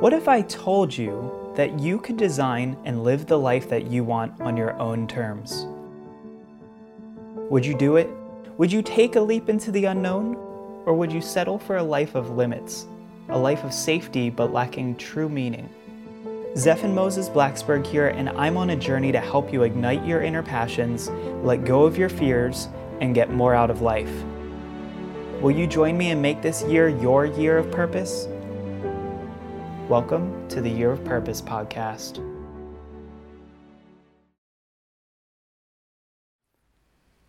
What if I told you that you could design and live the life that you want on your own terms? Would you do it? Would you take a leap into the unknown? Or would you settle for a life of limits, a life of safety but lacking true meaning? Zephan Moses Blacksberg here, and I'm on a journey to help you ignite your inner passions, let go of your fears, and get more out of life. Will you join me and make this year your year of purpose? Welcome to the Year of Purpose podcast.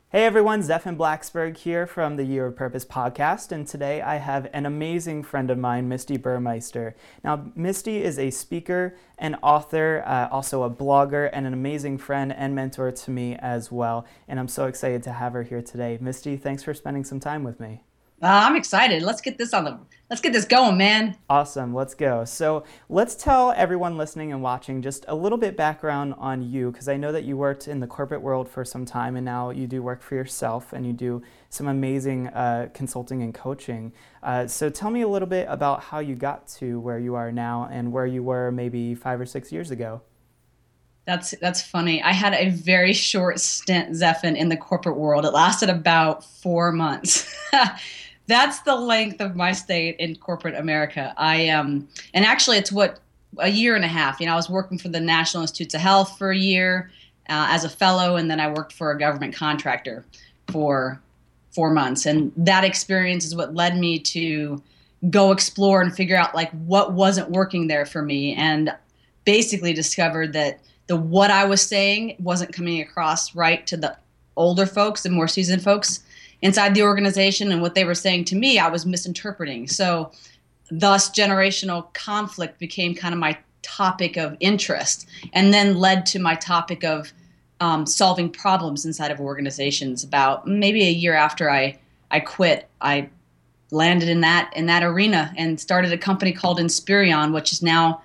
Hey everyone, Zephan Blacksberg here from the Year of Purpose podcast, and today I have an amazing friend of mine, Misti Burmeister. Now, Misti is a speaker and author, uh, also a blogger, and an amazing friend and mentor to me as well. And I'm so excited to have her here today. Misti, thanks for spending some time with me. Uh, I'm excited. Let's get this on the let's get this going, man. Awesome. Let's go. So let's tell everyone listening and watching just a little bit background on you, because I know that you worked in the corporate world for some time, and now you do work for yourself, and you do some amazing uh, consulting and coaching. Uh, so tell me a little bit about how you got to where you are now, and where you were maybe five or six years ago. That's that's funny. I had a very short stint, Zephan, in the corporate world. It lasted about four months. that's the length of my stay in corporate America. I um and actually it's what a year and a half. You know, I was working for the National Institutes of Health for a year uh, as a fellow, and then I worked for a government contractor for four months. And that experience is what led me to go explore and figure out like what wasn't working there for me, and basically discovered that the what I was saying wasn't coming across right to the older folks, the more seasoned folks inside the organization and what they were saying to me, I was misinterpreting. So, thus, generational conflict became kind of my topic of interest and then led to my topic of um, solving problems inside of organizations. About maybe a year after I, I quit, I landed in that in that arena and started a company called Inspirion, which is now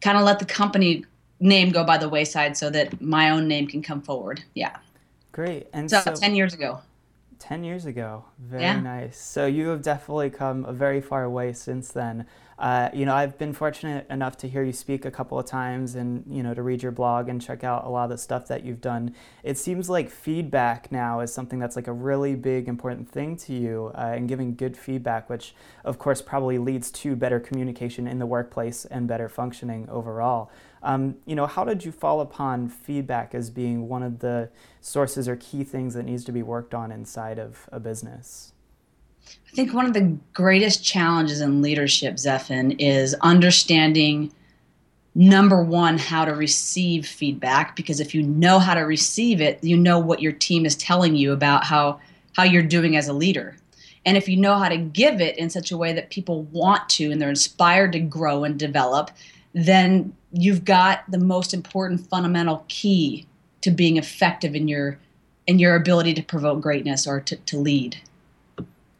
kind of let the company name go by the wayside so that my own name can come forward. Yeah. Great. And so, so 10 years ago. 10 years ago. Very yeah. nice. So you have definitely come a very far way since then. Uh, you know, I've been fortunate enough to hear you speak a couple of times and, you know, to read your blog and check out a lot of the stuff that you've done. It seems like feedback now is something that's like a really big, important thing to you uh, and giving good feedback, which of course probably leads to better communication in the workplace and better functioning overall. Um, you know, how did you fall upon feedback as being one of the sources or key things that needs to be worked on inside of a business? I think one of the greatest challenges in leadership, Zephan, is understanding number one, how to receive feedback. Because if you know how to receive it, you know what your team is telling you about how, how you're doing as a leader. And if you know how to give it in such a way that people want to and they're inspired to grow and develop, then you've got the most important fundamental key to being effective in your in your ability to provoke greatness or to, to lead.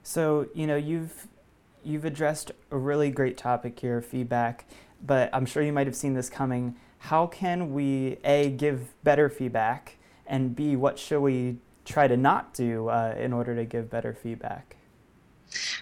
So, you know, you've you've addressed a really great topic here, feedback, but I'm sure you might have seen this coming. How can we a give better feedback, and b what should we try to not do uh, in order to give better feedback?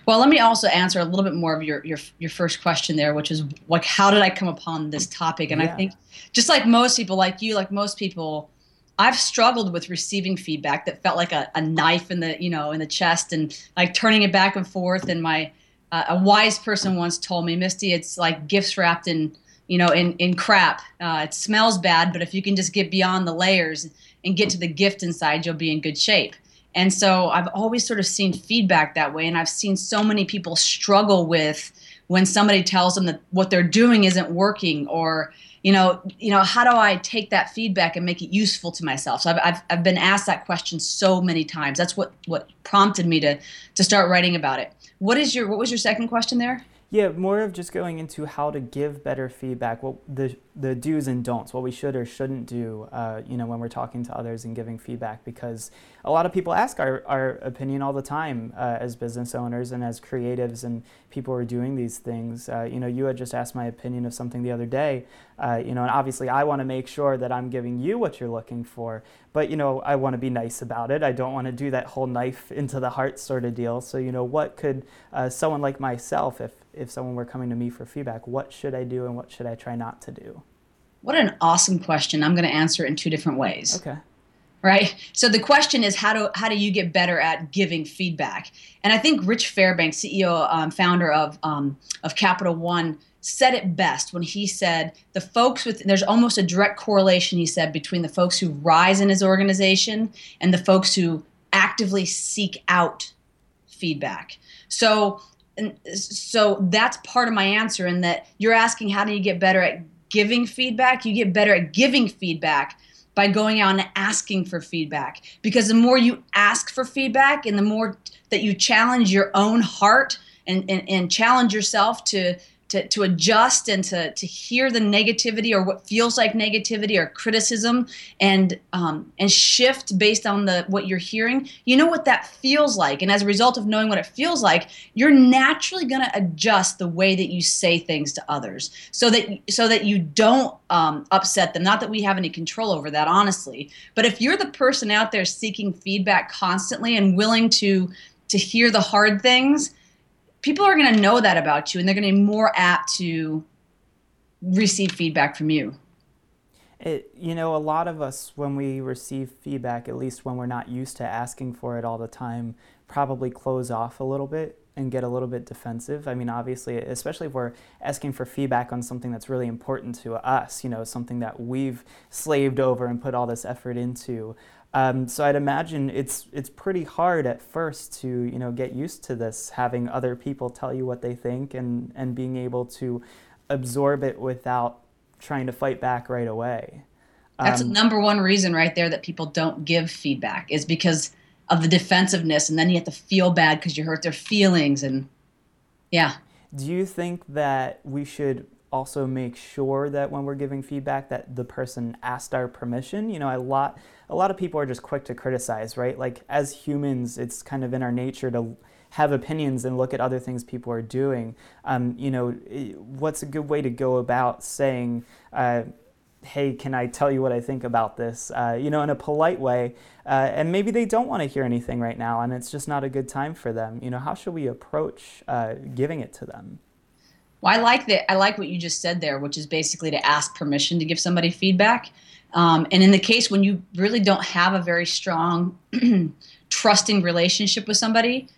Well, let me also answer a little bit more of your your, your first question there, which is like, how did I come upon this topic? And yeah. I think, just like most people, like you, like most people, I've struggled with receiving feedback that felt like a, a knife in the you know in the chest and like turning it back and forth. And my uh, a wise person once told me, Misti, it's like gifts wrapped in you know in in crap. Uh, it smells bad, but if you can just get beyond the layers and get to the gift inside, you'll be in good shape. And so I've always sort of seen feedback that way, and I've seen so many people struggle with when somebody tells them that what they're doing isn't working or you know, you know, how do I take that feedback and make it useful to myself? So I've, I've, I've been asked that question so many times. That's what, what prompted me to, to start writing about it. What is your, what was your second question there? Yeah, more of just going into how to give better feedback, what the the do's and don'ts, what we should or shouldn't do, uh, you know, when we're talking to others and giving feedback, because a lot of people ask our, our opinion all the time uh, as business owners and as creatives and people who are doing these things. Uh, you know, you had just asked my opinion of something the other day, uh, you know, and obviously I want to make sure that I'm giving you what you're looking for, but you know, I want to be nice about it. I don't want to do that whole knife into the heart sort of deal. So, you know, what could uh, someone like myself, if if someone were coming to me for feedback, what should I do and what should I try not to do? What an awesome question. I'm going to answer it in two different ways. Okay. Right. So the question is how do how do you get better at giving feedback? And I think Rich Fairbanks, CEO, um, founder of um, of Capital One, said it best when he said the folks with there's almost a direct correlation he said between the folks who rise in his organization and the folks who actively seek out feedback. So so that's part of my answer in that you're asking how do you get better at giving feedback? You get better at giving feedback by going out and asking for feedback. Because the more you ask for feedback and the more that you challenge your own heart and, and, and challenge yourself to to, to adjust and to, to hear the negativity or what feels like negativity or criticism and um, and shift based on the what you're hearing you know what that feels like. And as a result of knowing what it feels like you're naturally going to adjust the way that you say things to others so that so that you don't um, upset them. Not that we have any control over that honestly but if you're the person out there seeking feedback constantly and willing to to hear the hard things people are going to know that about you and they're going to be more apt to receive feedback from you. It, you know, a lot of us, when we receive feedback, at least when we're not used to asking for it all the time, probably close off a little bit and get a little bit defensive. I mean, obviously, especially if we're asking for feedback on something that's really important to us, you know, something that we've slaved over and put all this effort into. Um, so I'd imagine it's it's pretty hard at first to you know get used to this, having other people tell you what they think and and being able to absorb it without trying to fight back right away. That's um, number one reason right there that people don't give feedback is because of the defensiveness, and then you have to feel bad because you hurt their feelings, and yeah. Do you think that we should also make sure that when we're giving feedback that the person asked our permission? You know, a lot a lot of people are just quick to criticize, right? Like as humans, it's kind of in our nature to have opinions and look at other things people are doing. Um, you know, what's a good way to go about saying, uh, "Hey, can I tell you what I think about this?" Uh, you know, in a polite way, uh, and maybe they don't want to hear anything right now, and it's just not a good time for them. You know, how should we approach uh, giving it to them? Well, I like that. I like what you just said there, which is basically to ask permission to give somebody feedback. Um, and in the case when you really don't have a very strong, trusting relationship with somebody,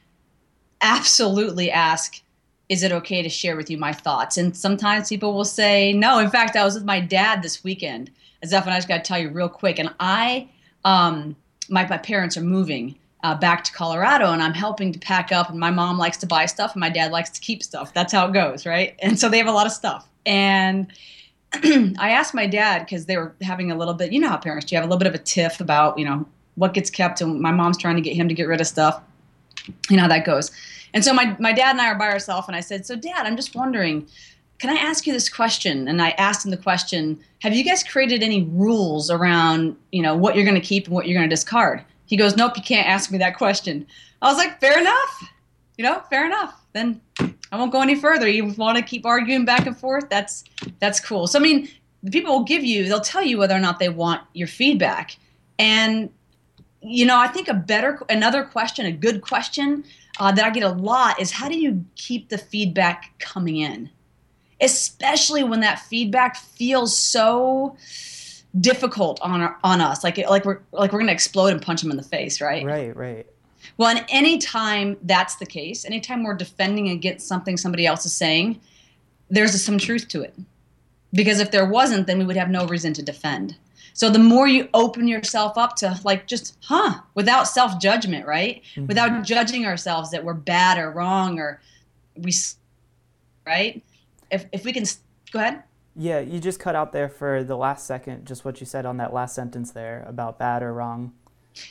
absolutely ask, is it okay to share with you my thoughts? And sometimes people will say no. In fact, I was with my dad this weekend. Zeph and I just got to tell you real quick. And I, um, my, my parents are moving uh, back to Colorado and I'm helping to pack up. And my mom likes to buy stuff and my dad likes to keep stuff. That's how it goes, right? And so they have a lot of stuff. And I asked my dad because they were having a little bit, you know how parents do, you have a little bit of a tiff about, you know, what gets kept and my mom's trying to get him to get rid of stuff. You know how that goes. And so my, my dad and I are by ourselves and I said, so dad, I'm just wondering, can I ask you this question? And I asked him the question, have you guys created any rules around, you know, what you're going to keep and what you're going to discard? He goes, nope, you can't ask me that question. I was like, fair enough. You know, fair enough. Then I won't go any further. You want to keep arguing back and forth? That's that's cool. So I mean, the people will give you, they'll tell you whether or not they want your feedback. And you know, I think a better another question, a good question uh, that I get a lot is how do you keep the feedback coming in, especially when that feedback feels so difficult on our, on us, like like we're like we're gonna explode and punch them in the face, right? Right, right. Well, and anytime that's the case, anytime we're defending against something somebody else is saying, there's some truth to it. Because if there wasn't, then we would have no reason to defend. So the more you open yourself up to like just, huh, without self judgment, right? Mm-hmm. Without judging ourselves that we're bad or wrong or we, right? If, if we can, go ahead. Yeah, you just cut out there for the last second, just what you said on that last sentence there about bad or wrong.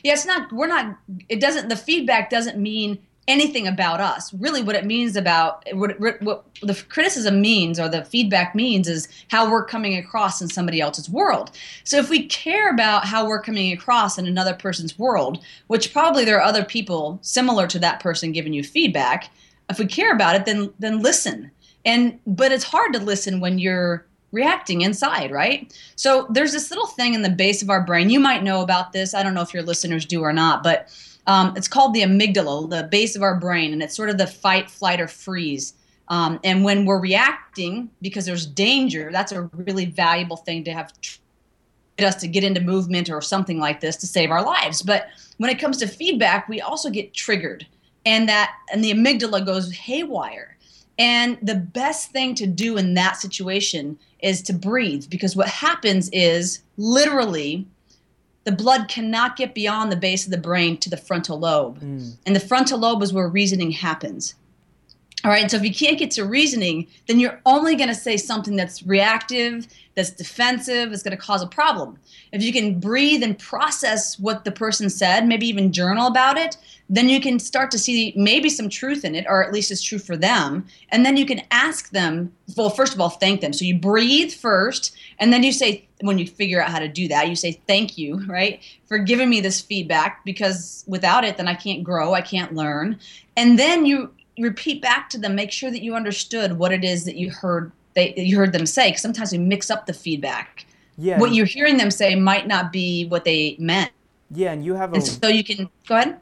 Yeah, it's not, we're not, it doesn't, the feedback doesn't mean anything about us. Really, what it means about what, what, the criticism means or the feedback means is how we're coming across in somebody else's world. So if we care about how we're coming across in another person's world, which probably there are other people similar to that person giving you feedback, if we care about it, then then listen. And but it's hard to listen when you're reacting inside, right? So there's this little thing in the base of our brain. You might know about this. I don't know if your listeners do or not, but um, it's called the amygdala, the base of our brain, and it's sort of the fight, flight, or freeze Um, and when we're reacting because there's danger, that's a really valuable thing to have us to get into movement or something like this to save our lives. But when it comes to feedback, we also get triggered, and that and the amygdala goes haywire. And the best thing to do in that situation is to breathe because what happens is literally the blood cannot get beyond the base of the brain to the frontal lobe. Mm. And the frontal lobe is where reasoning happens. All right. So if you can't get to reasoning, then you're only going to say something that's reactive, that's defensive, is going to cause a problem. If you can breathe and process what the person said, maybe even journal about it, then you can start to see maybe some truth in it, or at least it's true for them. And then you can ask them, well, first of all, thank them. So you breathe first, and then you say, when you figure out how to do that, you say, thank you, right, for giving me this feedback, because without it, then I can't grow, I can't learn. And then you, repeat back to them make sure that you understood what it is that you heard they you heard them say because sometimes we mix up the feedback. Yeah what you're hearing them say might not be what they meant. Yeah and you have a and so you can go ahead.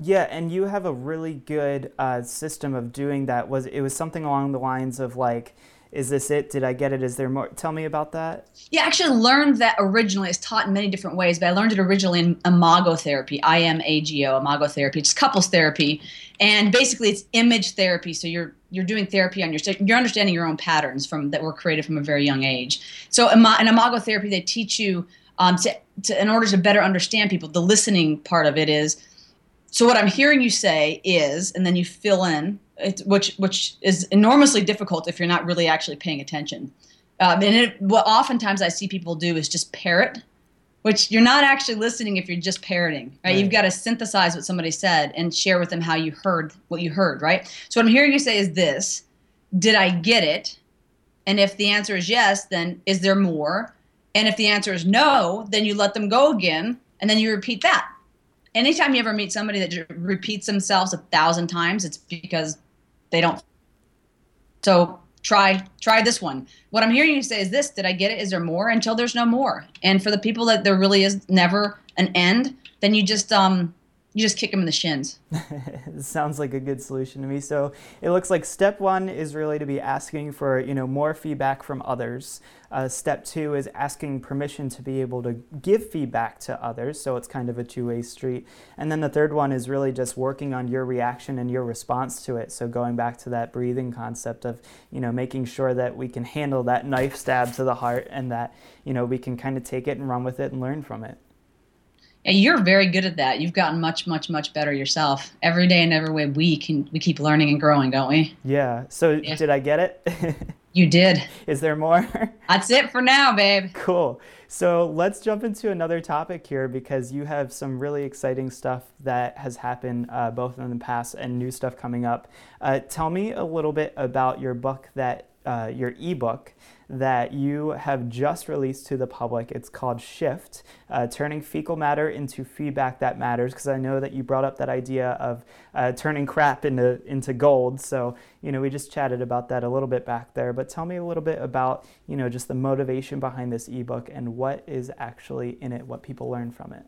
Yeah and you have a really good uh, system of doing that. Was it was something along the lines of like is this it? Did I get it? Is there more? Tell me about that. Yeah, I actually learned that originally. It's taught in many different ways, but I learned it originally in imago therapy, I M A G O, imago therapy. It's couples therapy, and basically it's image therapy. So you're you're doing therapy on your you're understanding your own patterns from that were created from a very young age. So in imago therapy, they teach you um, to, to in order to better understand people. The listening part of it is. So what I'm hearing you say is, and then you fill in which which is enormously difficult if you're not really actually paying attention. Um, and it, what oftentimes I see people do is just parrot, which you're not actually listening if you're just parroting. Right? right? You've got to synthesize what somebody said and share with them how you heard what you heard. Right. So what I'm hearing you say is this: Did I get it? And if the answer is yes, then is there more? And if the answer is no, then you let them go again, and then you repeat that anytime you ever meet somebody that repeats themselves a thousand times, it's because they don't. So try try this one. What I'm hearing you say is this: Did I get it? Is there more? Until there's no more. And for the people that there really is never an end, then you just um you just kick them in the shins. sounds like a good solution to me. So it looks like step one is really to be asking for you know more feedback from others. Uh, step two is asking permission to be able to give feedback to others. So it's kind of a two-way street. And then the third one is really just working on your reaction and your response to it. So going back to that breathing concept of you know making sure that we can handle that knife stab to the heart and that you know we can kind of take it and run with it and learn from it. And you're very good at that. You've gotten much, much, much better yourself. Every day and every way we can we keep learning and growing, don't we? Yeah. So yeah. did I get it? you did. Is there more? That's it for now, babe. Cool. So let's jump into another topic here because you have some really exciting stuff that has happened uh, both in the past and new stuff coming up. Uh, tell me a little bit about your book that uh, your ebook that you have just released to the public. It's called Shift uh, Turning Fecal Matter into Feedback That Matters. Because I know that you brought up that idea of uh, turning crap into, into gold. So, you know, we just chatted about that a little bit back there. But tell me a little bit about, you know, just the motivation behind this ebook and what is actually in it, what people learn from it.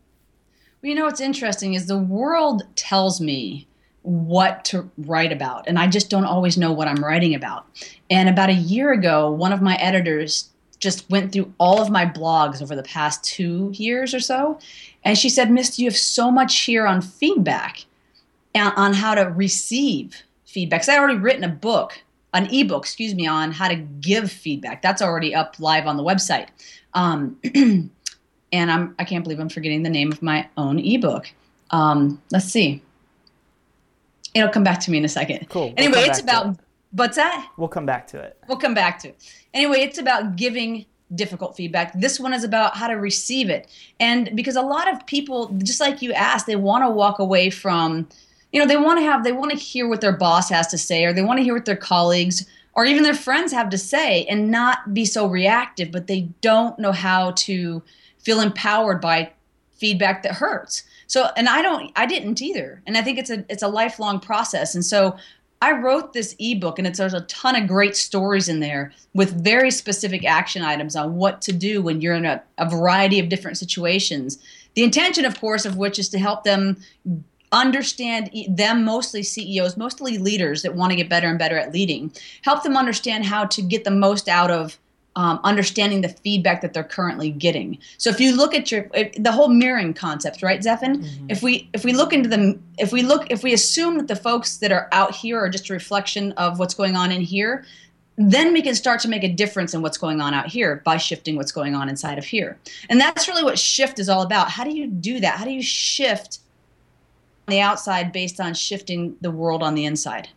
Well, you know, what's interesting is the world tells me what to write about. And I just don't always know what I'm writing about. And about a year ago, one of my editors just went through all of my blogs over the past two years or so. And she said, Misti, you have so much here on feedback and on how to receive feedback. Because I already written a book, an ebook, excuse me, on how to give feedback. That's already up live on the website. Um, and I'm I can't believe I'm forgetting the name of my own ebook. Um, let's see. It'll come back to me in a second. Cool. We'll anyway, it's about what's that? We'll come back to it. We'll come back to it. Anyway, it's about giving difficult feedback. This one is about how to receive it. And because a lot of people, just like you asked, they want to walk away from, you know, they want to have, they want to hear what their boss has to say, or they want to hear what their colleagues or even their friends have to say and not be so reactive, but they don't know how to feel empowered by feedback that hurts. So, and I don't, I didn't either. And I think it's a, it's a lifelong process. And so I wrote this ebook and it's, there's a ton of great stories in there with very specific action items on what to do when you're in a, a variety of different situations. The intention, of course, of which is to help them understand them mostly CEOs, mostly leaders that want to get better and better at leading. Help them understand how to get the most out of um, understanding the feedback that they're currently getting. So if you look at your the whole mirroring concept, right, Zephan? Mm-hmm. If we if we look into the if we look if we assume that the folks that are out here are just a reflection of what's going on in here, then we can start to make a difference in what's going on out here by shifting what's going on inside of here. And that's really what shift is all about. How do you do that? How do you shift on the outside based on shifting the world on the inside?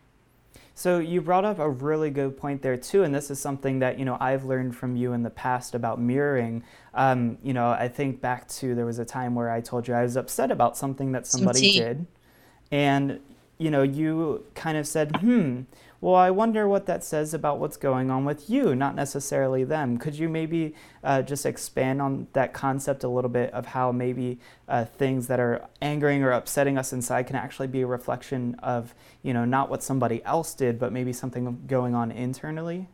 So you brought up a really good point there too, and this is something that you know I've learned from you in the past about mirroring. Um, you know, I think back to there was a time where I told you I was upset about something that somebody Some did, and you know you kind of said, "Hmm, well, I wonder what that says about what's going on with you, not necessarily them. Could you maybe uh, just expand on that concept a little bit of how maybe uh, things that are angering or upsetting us inside can actually be a reflection of, you know, not what somebody else did, but maybe something going on internally?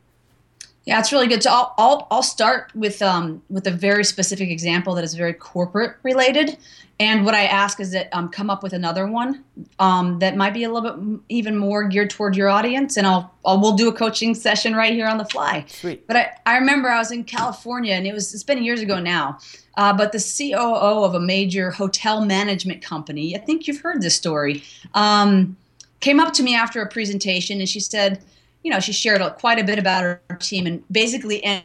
Yeah, it's really good. So I'll, I'll, I'll start with um, with a very specific example that is very corporate related, and what I ask is that um, come up with another one um, that might be a little bit even more geared toward your audience, and I'll, I'll we'll do a coaching session right here on the fly. Sweet. But I, I remember I was in California, and it was it's been years ago now. Uh, but the COO of a major hotel management company, I think you've heard this story, um, came up to me after a presentation, and she said you know, she shared quite a bit about her team and basically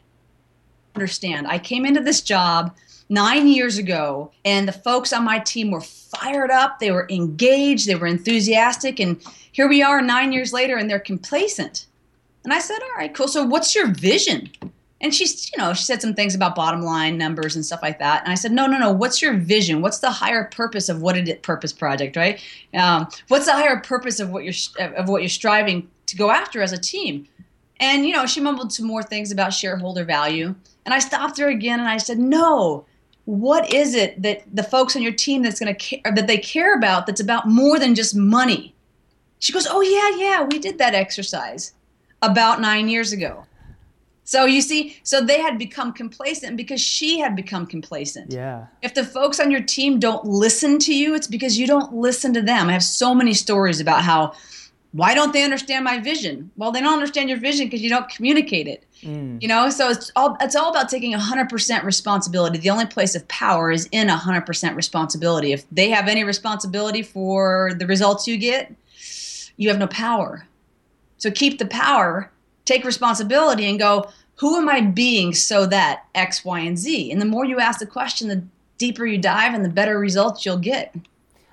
understand. I came into this job nine years ago, and the folks on my team were fired up, they were engaged, they were enthusiastic, and here we are nine years later, and they're complacent. And I said, All right, cool. So, what's your vision? And she's, you know, she said some things about bottom line numbers and stuff like that. And I said, no, no, no. What's your vision? What's the higher purpose of what it purpose project, right? Um, what's the higher purpose of what you're of what you're striving to go after as a team. And you know, she mumbled some more things about shareholder value. And I stopped her again and I said, "No. What is it that the folks on your team that's going to care that they care about that's about more than just money?" She goes, "Oh yeah, yeah, we did that exercise about 9 years ago." So you see, so they had become complacent because she had become complacent. Yeah. If the folks on your team don't listen to you, it's because you don't listen to them. I have so many stories about how why don't they understand my vision well they don't understand your vision because you don't communicate it mm. you know so it's all it's all about taking 100% responsibility the only place of power is in 100% responsibility if they have any responsibility for the results you get you have no power so keep the power take responsibility and go who am i being so that x y and z and the more you ask the question the deeper you dive and the better results you'll get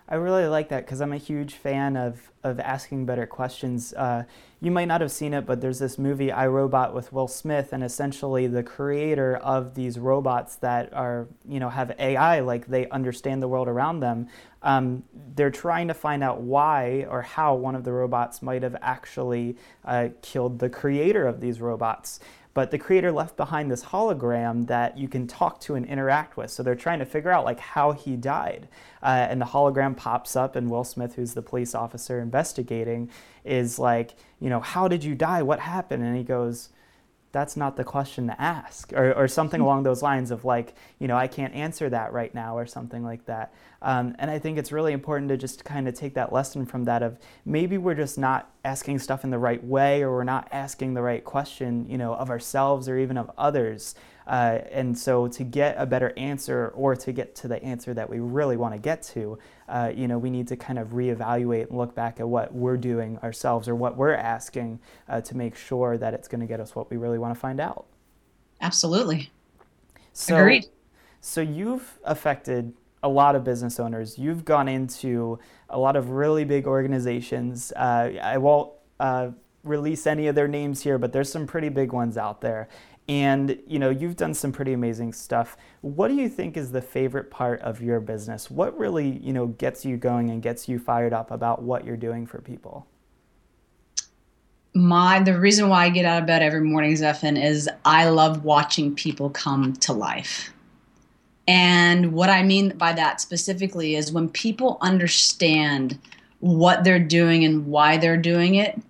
I really like that because I'm a huge fan of, of asking better questions. Uh, you might not have seen it, but there's this movie, I, Robot, with Will Smith, and essentially the creator of these robots that are, you know, have AI, like they understand the world around them. Um, they're trying to find out why or how one of the robots might have actually uh, killed the creator of these robots but the creator left behind this hologram that you can talk to and interact with. So they're trying to figure out like how he died. Uh, and the hologram pops up, and Will Smith, who's the police officer investigating, is like, you know, how did you die? What happened? And he goes, that's not the question to ask or, or something along those lines of like you know i can't answer that right now or something like that. Um, and i think it's really important to just kind of take that lesson from that of maybe we're just not asking stuff in the right way or we're not asking the right question you know of ourselves or even of others uh, and so to get a better answer or to get to the answer that we really want to get to, uh, you know, we need to kind of reevaluate and look back at what we're doing ourselves or what we're asking uh, to make sure that it's going to get us what we really want to find out. Absolutely. So, Agreed. So you've affected a lot of business owners. You've gone into a lot of really big organizations. Uh, I won't uh, release any of their names here, but there's some pretty big ones out there. And you know, you've done some pretty amazing stuff. What do you think is the favorite part of your business? What really, you know, gets you going and gets you fired up about what you're doing for people? My the reason why I get out of bed every morning, Zephan, is I love watching people come to life. And what I mean by that specifically is when people understand what they're doing and why they're doing it,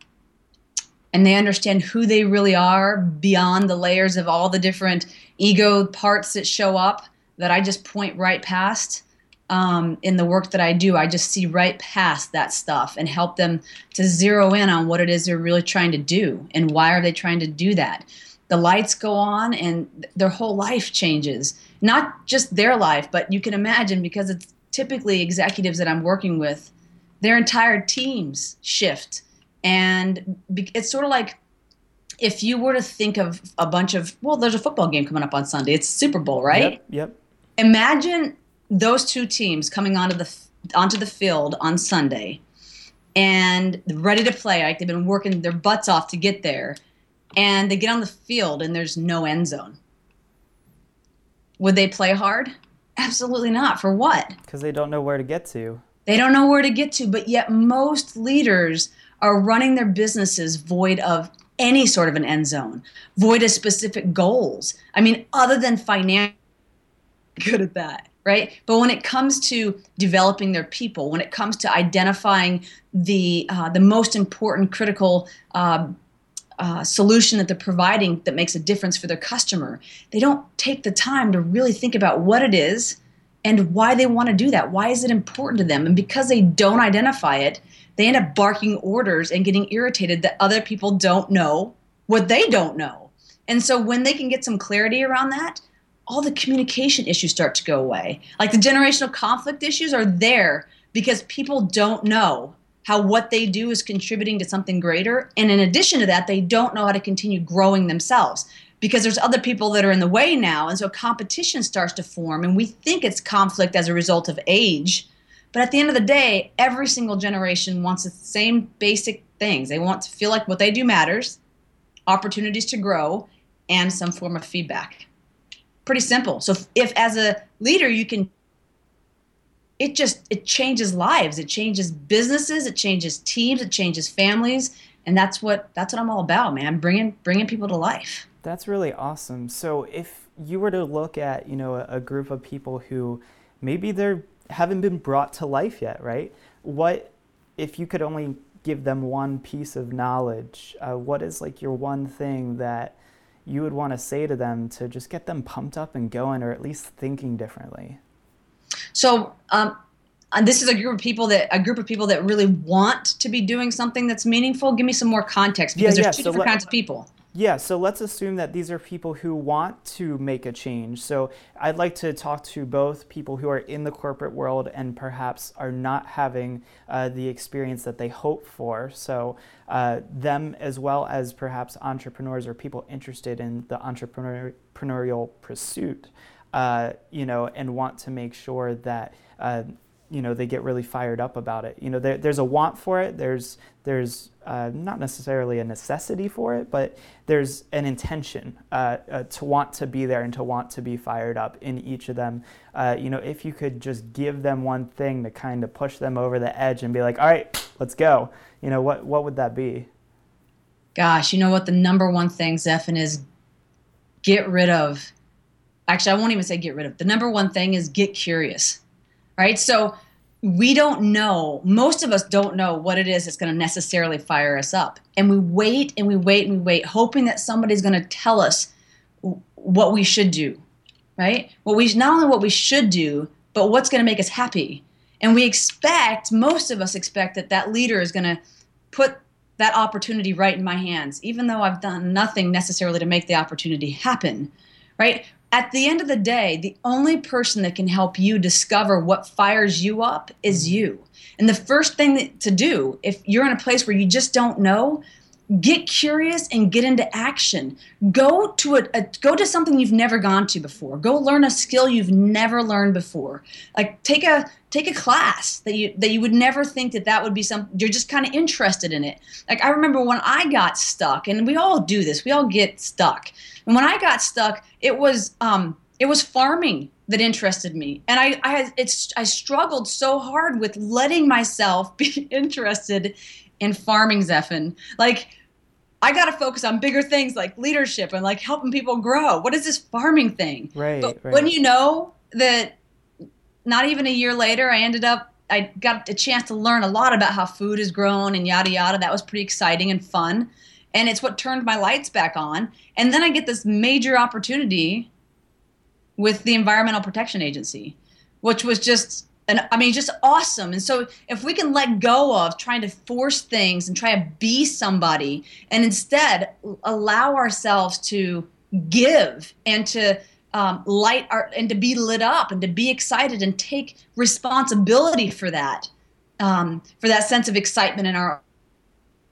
and they understand who they really are beyond the layers of all the different ego parts that show up that I just point right past, um, in the work that I do, I just see right past that stuff and help them to zero in on what it is they're really trying to do and why are they trying to do that. The lights go on and their whole life changes. Not just their life, but you can imagine because it's typically executives that I'm working with, their entire teams shift. And it's sort of like if you were to think of a bunch of, well, there's a football game coming up on Sunday. It's Super Bowl, right? Yep. yep. Imagine those two teams coming onto the onto the field on Sunday and ready to play. Like they've been working their butts off to get there, and they get on the field and there's no end zone. Would they play hard? Absolutely not. For what? Because they don't know where to get to. They don't know where to get to, but yet most leaders are running their businesses void of any sort of an end zone, void of specific goals. I mean, other than financial, good at that right? But when it comes to developing their people, when it comes to identifying the uh, the most important critical uh, uh, solution that they're providing that makes a difference for their customer, they don't take the time to really think about what it is and why they want to do that. Why is it important to them? And because they don't identify it, they end up barking orders and getting irritated that other people don't know what they don't know. And so when they can get some clarity around that, all the communication issues start to go away. Like the generational conflict issues are there because people don't know how what they do is contributing to something greater. And in addition to that, they don't know how to continue growing themselves because there's other people that are in the way now. And so competition starts to form. And we think it's conflict as a result of age. But at the end of the day, every single generation wants the same basic things. They want to feel like what they do matters, opportunities to grow, and some form of feedback. Pretty simple. So if, as a leader you can it just it changes lives. It changes businesses. It changes teams. It changes families. And that's what that's what i'm all about man. Bringing bringing people to life. That's really awesome. So if you were to look at you know a, a group of people who maybe they haven't been brought to life yet right what if you could only give them one piece of knowledge uh, what is like your one thing that you would want to say to them to just get them pumped up and going or at least thinking differently? So, um, this is a group of people that a group of people that really want to be doing something that's meaningful. Give me some more context because yeah, there's yeah. two so different let, kinds of people. Yeah, so let's assume that these are people who want to make a change. So I'd like to talk to both people who are in the corporate world and perhaps are not having uh, the experience that they hope for. So uh, them as well as perhaps entrepreneurs or people interested in the entrepreneurial pursuit, uh, you know, and want to make sure that uh, you know they get really fired up about it. You know, there, there's a want for it. There's there's uh, not necessarily a necessity for it, but there's an intention uh, uh, to want to be there and to want to be fired up in each of them. Uh, you know, if you could just give them one thing to kind of push them over the edge and be like, all right, let's go. You know, what what would that be? Gosh, you know what the number one thing, Zephan, is get rid of. Actually, I won't even say get rid of. The number one thing is get curious right? So we don't know, most of us don't know what it is that's going to necessarily fire us up. And we wait and we wait and we wait, hoping that somebody's going to tell us what we should do, right? What we not only what we should do, but what's going to make us happy. And we expect, most of us expect that that leader is going to put that opportunity right in my hands, even though I've done nothing necessarily to make the opportunity happen, right? At the end of the day, the only person that can help you discover what fires you up is mm-hmm. you. And the first thing that, to do, if you're in a place where you just don't know, get curious and get into action. Go to a, a, go to something you've never gone to before. Go learn a skill you've never learned before. Like take a take a class that you that you would never think that that would be some you're just kind of interested in it. Like I remember when I got stuck and we all do this. We all get stuck. And when I got stuck, it was um, it was farming that interested me, and I I it's I struggled so hard with letting myself be interested in farming, Zephan. Like I got to focus on bigger things like leadership and like helping people grow. What is this farming thing? Right. But right. when you know that not even a year later, I ended up, I got a chance to learn a lot about how food is grown and yada yada. That was pretty exciting and fun and it's what turned my lights back on and then i get this major opportunity with the environmental protection agency which was just and I mean, just awesome. And so, if we can let go of trying to force things and try to be somebody, and instead allow ourselves to give and to um, light our and to be lit up and to be excited and take responsibility for that, um, for that sense of excitement in our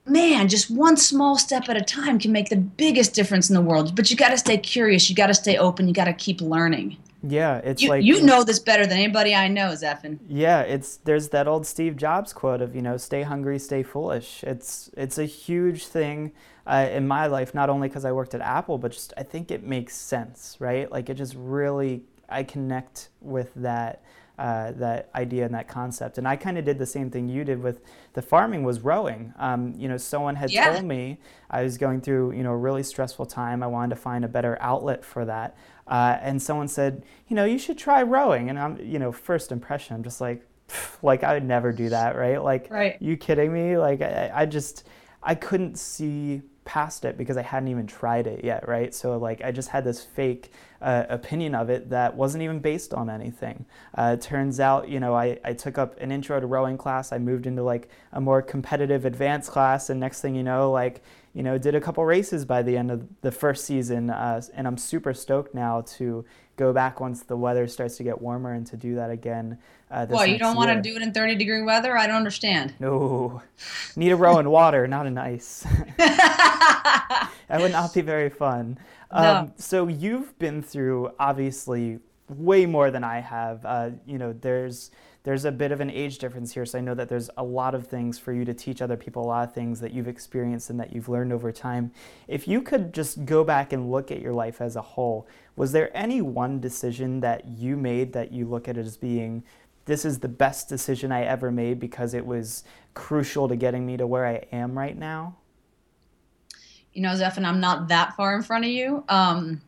man, just one small step at a time can make the biggest difference in the world. But you got to stay curious. You got to stay open. You got to keep learning. Yeah, it's you, like you know this better than anybody I know, Zephan. Yeah, it's there's that old Steve Jobs quote of you know stay hungry, stay foolish. It's it's a huge thing uh, in my life, not only because I worked at Apple, but just I think it makes sense, right? Like it just really I connect with that uh, that idea and that concept. And I kind of did the same thing you did with the farming was rowing. Um, you know, someone had yeah. told me I was going through, you know, a really stressful time. I wanted to find a better outlet for that. Uh, and someone said, you know, you should try rowing. And I'm, you know, first impression, I'm just like, like I would never do that, right? Like, right. you kidding me? Like, I, I just, I couldn't see past it because I hadn't even tried it yet, right? So like I just had this fake uh, opinion of it that wasn't even based on anything. Uh, turns out, you know, I, I took up an intro to rowing class. I moved into like a more competitive advanced class, and next thing you know, like you know, did a couple races by the end of the first season, uh, and I'm super stoked now to go back once the weather starts to get warmer and to do that again. Uh, well, you don't want to do it in 30 degree weather? I don't understand. No, need a row in water, not in ice. that would not be very fun. Um, no. So you've been through obviously way more than I have. Uh, you know, there's there's a bit of an age difference here, so I know that there's a lot of things for you to teach other people, a lot of things that you've experienced and that you've learned over time. If you could just go back and look at your life as a whole, was there any one decision that you made that you look at as being this is the best decision I ever made because it was crucial to getting me to where I am right now? You know, Zephan, I'm not that far in front of you. Um,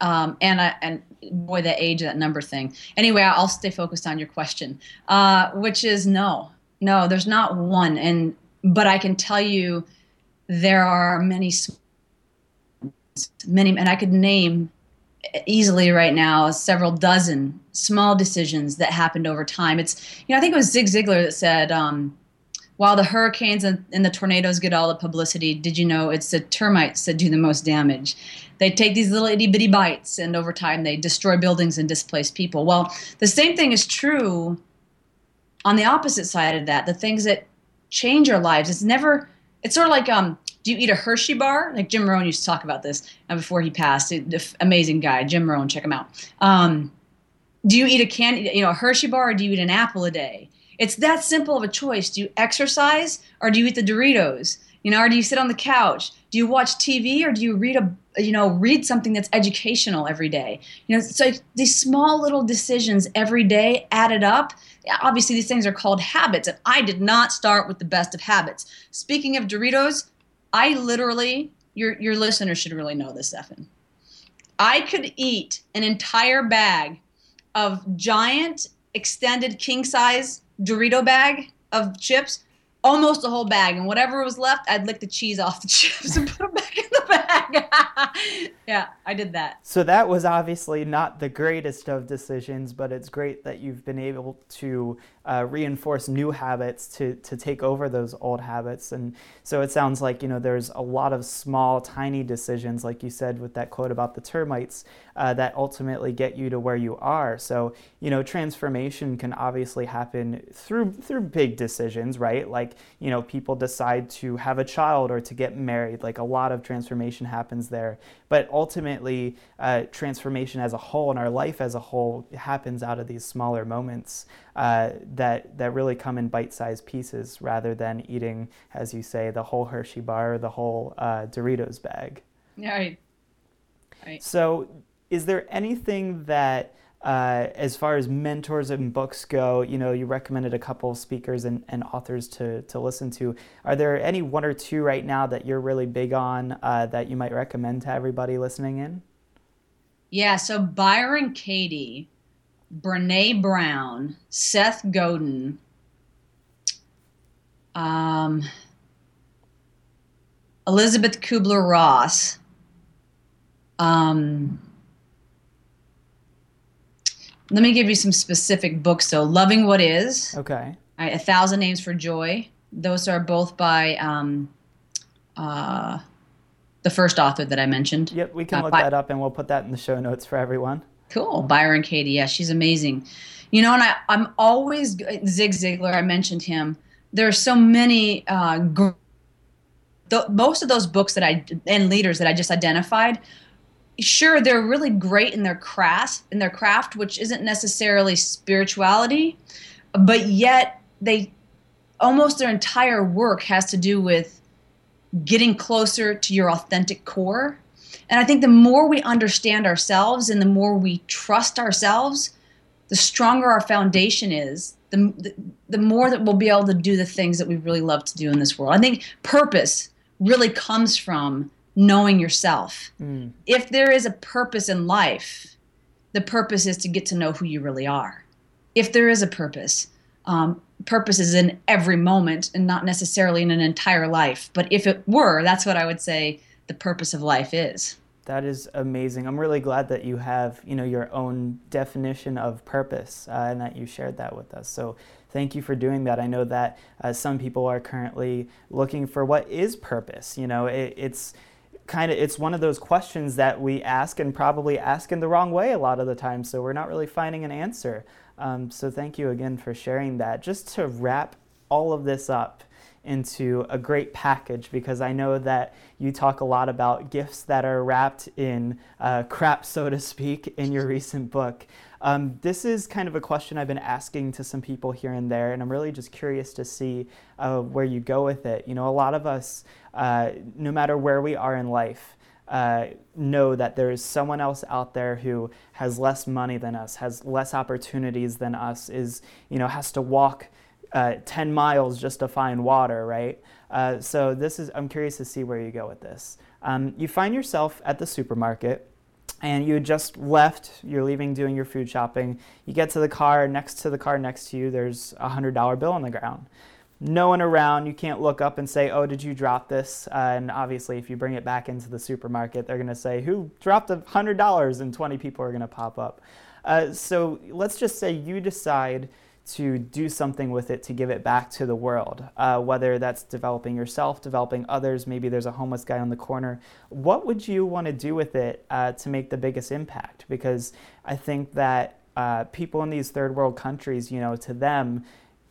um, and I, and boy, that age, that number thing. Anyway, I'll stay focused on your question, uh, which is no, no, there's not one. And but I can tell you, there are many, many, and I could name easily right now several dozen small decisions that happened over time. It's you know I think it was Zig Ziglar that said. Um, while the hurricanes and, and, the tornadoes get all the publicity, did you know it's the termites that do the most damage? They take these little itty bitty bites, and over time they destroy buildings and displace people. Well, the same thing is true on the opposite side of that. The things that change our lives. It's never. It's sort of like um. Do you eat a Hershey bar? Like Jim Rohn used to talk about this uh, before he passed. Amazing guy, Jim Rohn. Check him out. Um, do you eat a candy, you know, a Hershey bar, or do you eat an apple a day? It's that simple of a choice. Do you exercise, or do you eat the Doritos? You know, or do you sit on the couch? Do you watch TV, or do you read a you know read something that's educational every day you know so these small little decisions every day added up obviously these things are called habits and i did not start with the best of habits speaking of doritos i literally your your listeners should really know this Zephan. i could eat an entire bag of giant extended king size dorito bag of chips almost a whole bag, and whatever was left, I'd lick the cheese off the chips and put them back in the bag. yeah, I did that. So that was obviously not the greatest of decisions, but it's great that you've been able to uh, reinforce new habits to, to take over those old habits. And so it sounds like, you know, there's a lot of small, tiny decisions, like you said with that quote about the termites, uh, that ultimately get you to where you are. So, you know, transformation can obviously happen through, through big decisions, right? Like, you know, people decide to have a child or to get married. Like a lot of transformation happens there. But ultimately, uh, transformation as a whole and our life as a whole happens out of these smaller moments uh, that that really come in bite-sized pieces rather than eating, as you say, the whole Hershey bar or the whole uh, Doritos bag. Right. Right. So, is there anything that uh, as far as mentors and books go, you know, you recommended a couple of speakers and, and authors to, to listen to. Are there any one or two right now that you're really big on uh, that you might recommend to everybody listening in? Yeah, so Byron Katie, Brene Brown, Seth Godin, um, Elizabeth Kubler Ross, um, let me give you some specific books. So, Loving What Is. Okay. Right, A Thousand Names for Joy. Those are both by um, uh, the first author that I mentioned. Yep, we can uh, look by- that up and we'll put that in the show notes for everyone. Cool. Byron Katie. Yeah, she's amazing. You know, and I, I'm always, Zig Ziglar, I mentioned him. There are so many, uh, the, most of those books that I, and leaders that I just identified, sure, they're really great in their craft, in their craft, which isn't necessarily spirituality, but yet they, almost their entire work has to do with getting closer to your authentic core. And I think the more we understand ourselves and the more we trust ourselves, the stronger our foundation is, the, the, the more that we'll be able to do the things that we really love to do in this world. I think purpose really comes from knowing yourself. Mm. If there is a purpose in life, the purpose is to get to know who you really are. If there is a purpose, um, purpose is in every moment and not necessarily in an entire life. But if it were, that's what I would say the purpose of life is. That is amazing. I'm really glad that you have, you know, your own definition of purpose uh, and that you shared that with us. So thank you for doing that. I know that uh, some people are currently looking for what is purpose. You know, it, it's kind of it's one of those questions that we ask and probably ask in the wrong way a lot of the time. So we're not really finding an answer. Um, so thank you again for sharing that. Just to wrap all of this up into a great package because I know that you talk a lot about gifts that are wrapped in uh, crap, so to speak, in your recent book. Um, this is kind of a question I've been asking to some people here and there, and I'm really just curious to see uh, where you go with it. You know, a lot of us, uh, no matter where we are in life, uh, know that there is someone else out there who has less money than us, has less opportunities than us, is you know has to walk uh, 10 miles just to find water, right? Uh, so this is, I'm curious to see where you go with this. Um, you find yourself at the supermarket and you just left, you're leaving doing your food shopping. You get to the car, next to the car next to you, there's a $100 bill on the ground. No one around, you can't look up and say, Oh, did you drop this? Uh, and obviously, if you bring it back into the supermarket, they're going to say, Who dropped a $100? And 20 people are going to pop up. Uh, so let's just say you decide to do something with it to give it back to the world, uh, whether that's developing yourself, developing others, maybe there's a homeless guy on the corner. What would you want to do with it uh, to make the biggest impact? Because I think that uh, people in these third world countries, you know, to them,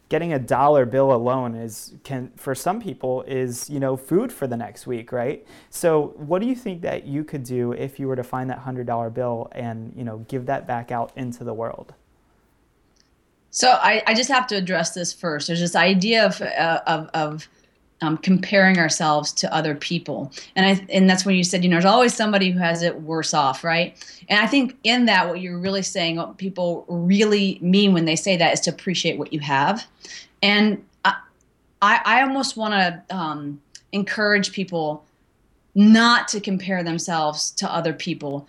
getting a dollar bill alone is can for some people is you know food for the next week right so what do you think that you could do if you were to find that hundred dollar bill and you know give that back out into the world so I, I just have to address this first. There's this idea of uh, of, of um, comparing ourselves to other people, and I and that's when you said you know there's always somebody who has it worse off, right? And I think in that what you're really saying, what people really mean when they say that is to appreciate what you have, and I I, I almost want to um, encourage people not to compare themselves to other people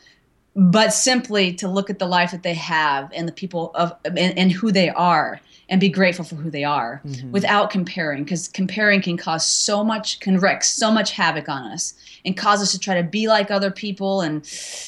but simply to look at the life that they have and the people of and, and who they are and be grateful for who they are mm-hmm. without comparing because comparing can cause so much can wreak so much havoc on us and cause us to try to be like other people. And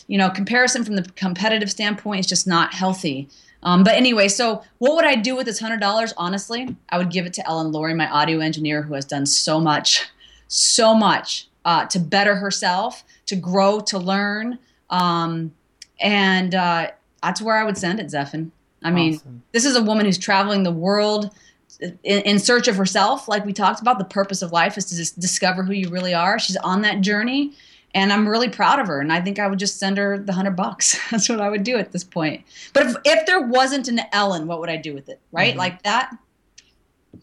you know comparison from the competitive standpoint is just not healthy. Um, but anyway so what would i do with this hundred dollars? Honestly i would give it to ellen laurie my audio engineer who has done so much so much uh, to better herself to grow to learn. Um, and uh, that's where I would send it, Zephan. I mean, awesome. this is a woman who's traveling the world in, in, search of herself, like we talked about. The purpose of life is to just discover who you really are. She's on that journey, and I'm really proud of her. And I think I would just send her the hundred bucks. That's what I would do at this point. But if, if there wasn't an Ellen, what would I do with it? Right, mm-hmm. like that.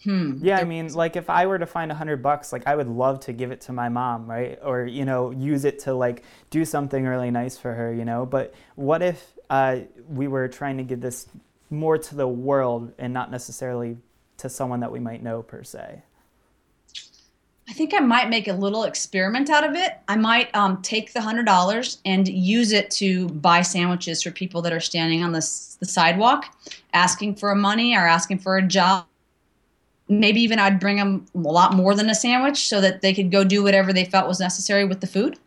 Hmm. Yeah, I mean, like if I were to find a hundred bucks, like I would love to give it to my mom, right? Or you know, use it to like do something really nice for her, you know. But what if uh, we were trying to give this more to the world and not necessarily to someone that we might know per se? I think I might make a little experiment out of it. I might um, take the hundred dollars and use it to buy sandwiches for people that are standing on the, the sidewalk, asking for money or asking for a job maybe even I'd bring them a lot more than a sandwich so that they could go do whatever they felt was necessary with the food.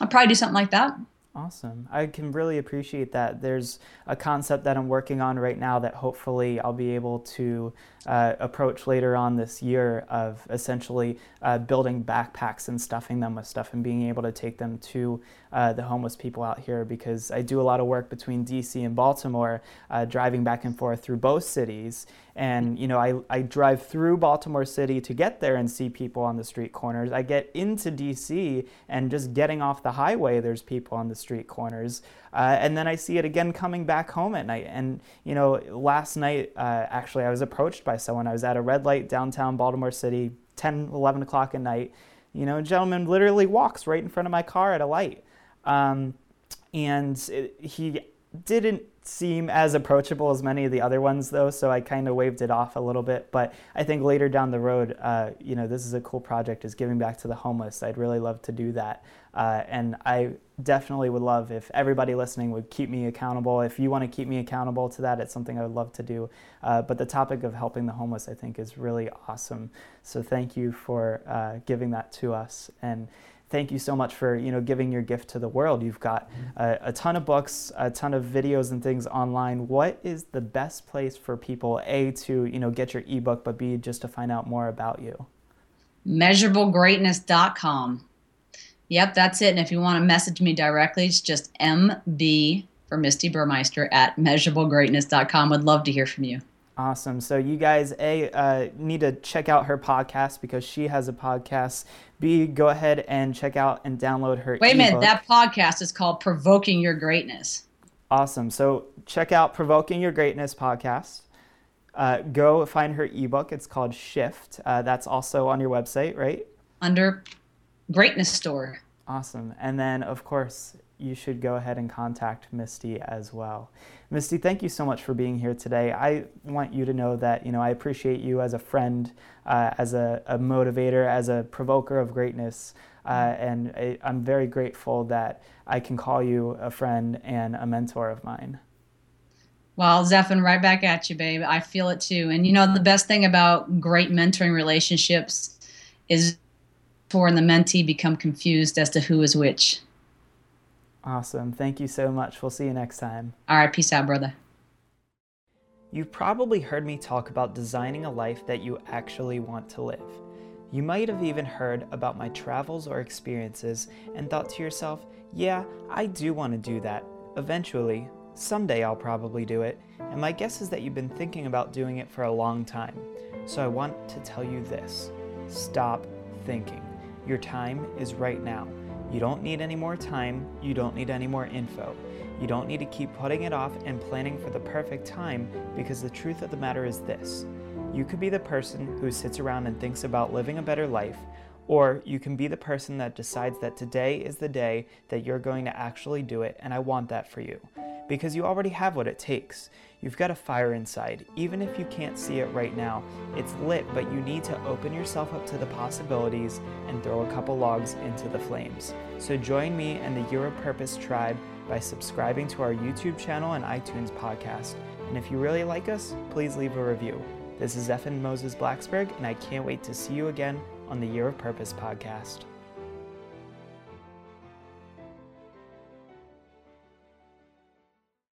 I'd probably do something like that. Awesome. I can really appreciate that. There's a concept that I'm working on right now that hopefully I'll be able to uh, approach later on this year of essentially uh, building backpacks and stuffing them with stuff and being able to take them to uh, the homeless people out here because I do a lot of work between DC and Baltimore, uh, driving back and forth through both cities. And, you know, I, I drive through Baltimore City to get there and see people on the street corners. I get into DC and just getting off the highway, there's people on the street corners. Uh, and then I see it again coming back home at night. And, you know, last night, uh, actually, I was approached by someone. I was at a red light downtown Baltimore City, 10, 11 o'clock at night. You know, a gentleman literally walks right in front of my car at a light. Um, and it, he didn't seem as approachable as many of the other ones though so i kind of waved it off a little bit. But i think later down the road uh, you know this is a cool project is giving back to the homeless. I'd really love to do that. Uh, and i definitely would love if everybody listening would keep me accountable. If you want to keep me accountable to that it's something i would love to do. Uh, but the topic of helping the homeless i think is really awesome. So thank you for uh, giving that to us. And thank you so much for you know giving your gift to the world. You've got a, ton of books, a ton of videos and things online. What is the best place for people a to you know get your ebook, but b just to find out more about you? Measurablegreatness.com. Yep, that's it. And if you want to message me directly, it's just mb for Misti Burmeister at measurablegreatness.com. Would love to hear from you. Awesome. So you guys, a uh, need to check out her podcast because she has a podcast. B, go ahead and check out and download her. Wait a minute, that podcast is called Provoking Your Greatness. Awesome. So check out Provoking Your Greatness podcast. Uh, go find her ebook. It's called Shift. Uh, that's also on your website, right? Under Greatness Store. Awesome. And then, of course, you should go ahead and contact Misti as well. Misti, thank you so much for being here today. I want you to know that you know I appreciate you as a friend, uh, as a, a, motivator, as a provoker of greatness, uh, and I, I'm very grateful that I can call you a friend and a mentor of mine. Well, Zephan, right back at you, babe. I feel it too. And you know, the best thing about great mentoring relationships is for and the mentee become confused as to who is which. Awesome. Thank you so much. We'll see you next time. All right. Peace out, brother. You've probably heard me talk about designing a life that you actually want to live. You might have even heard about my travels or experiences and thought to yourself, yeah, I do want to do that. Eventually, someday I'll probably do it. And my guess is that you've been thinking about doing it for a long time. So I want to tell you this stop thinking. Your time is right now. You don't need any more time, you don't need any more info. You don't need to keep putting it off and planning for the perfect time because the truth of the matter is this. You could be the person who sits around and thinks about living a better life, or you can be the person that decides that today is the day that you're going to actually do it, and I want that for you. Because you already have what it takes. You've got a fire inside. Even if you can't see it right now, it's lit, but you need to open yourself up to the possibilities and throw a couple logs into the flames. So join me and the Year of Purpose tribe by subscribing to our YouTube channel and iTunes podcast. And if you really like us, please leave a review. This is Zephan Moses Blacksberg, and I can't wait to see you again on the Year of Purpose podcast.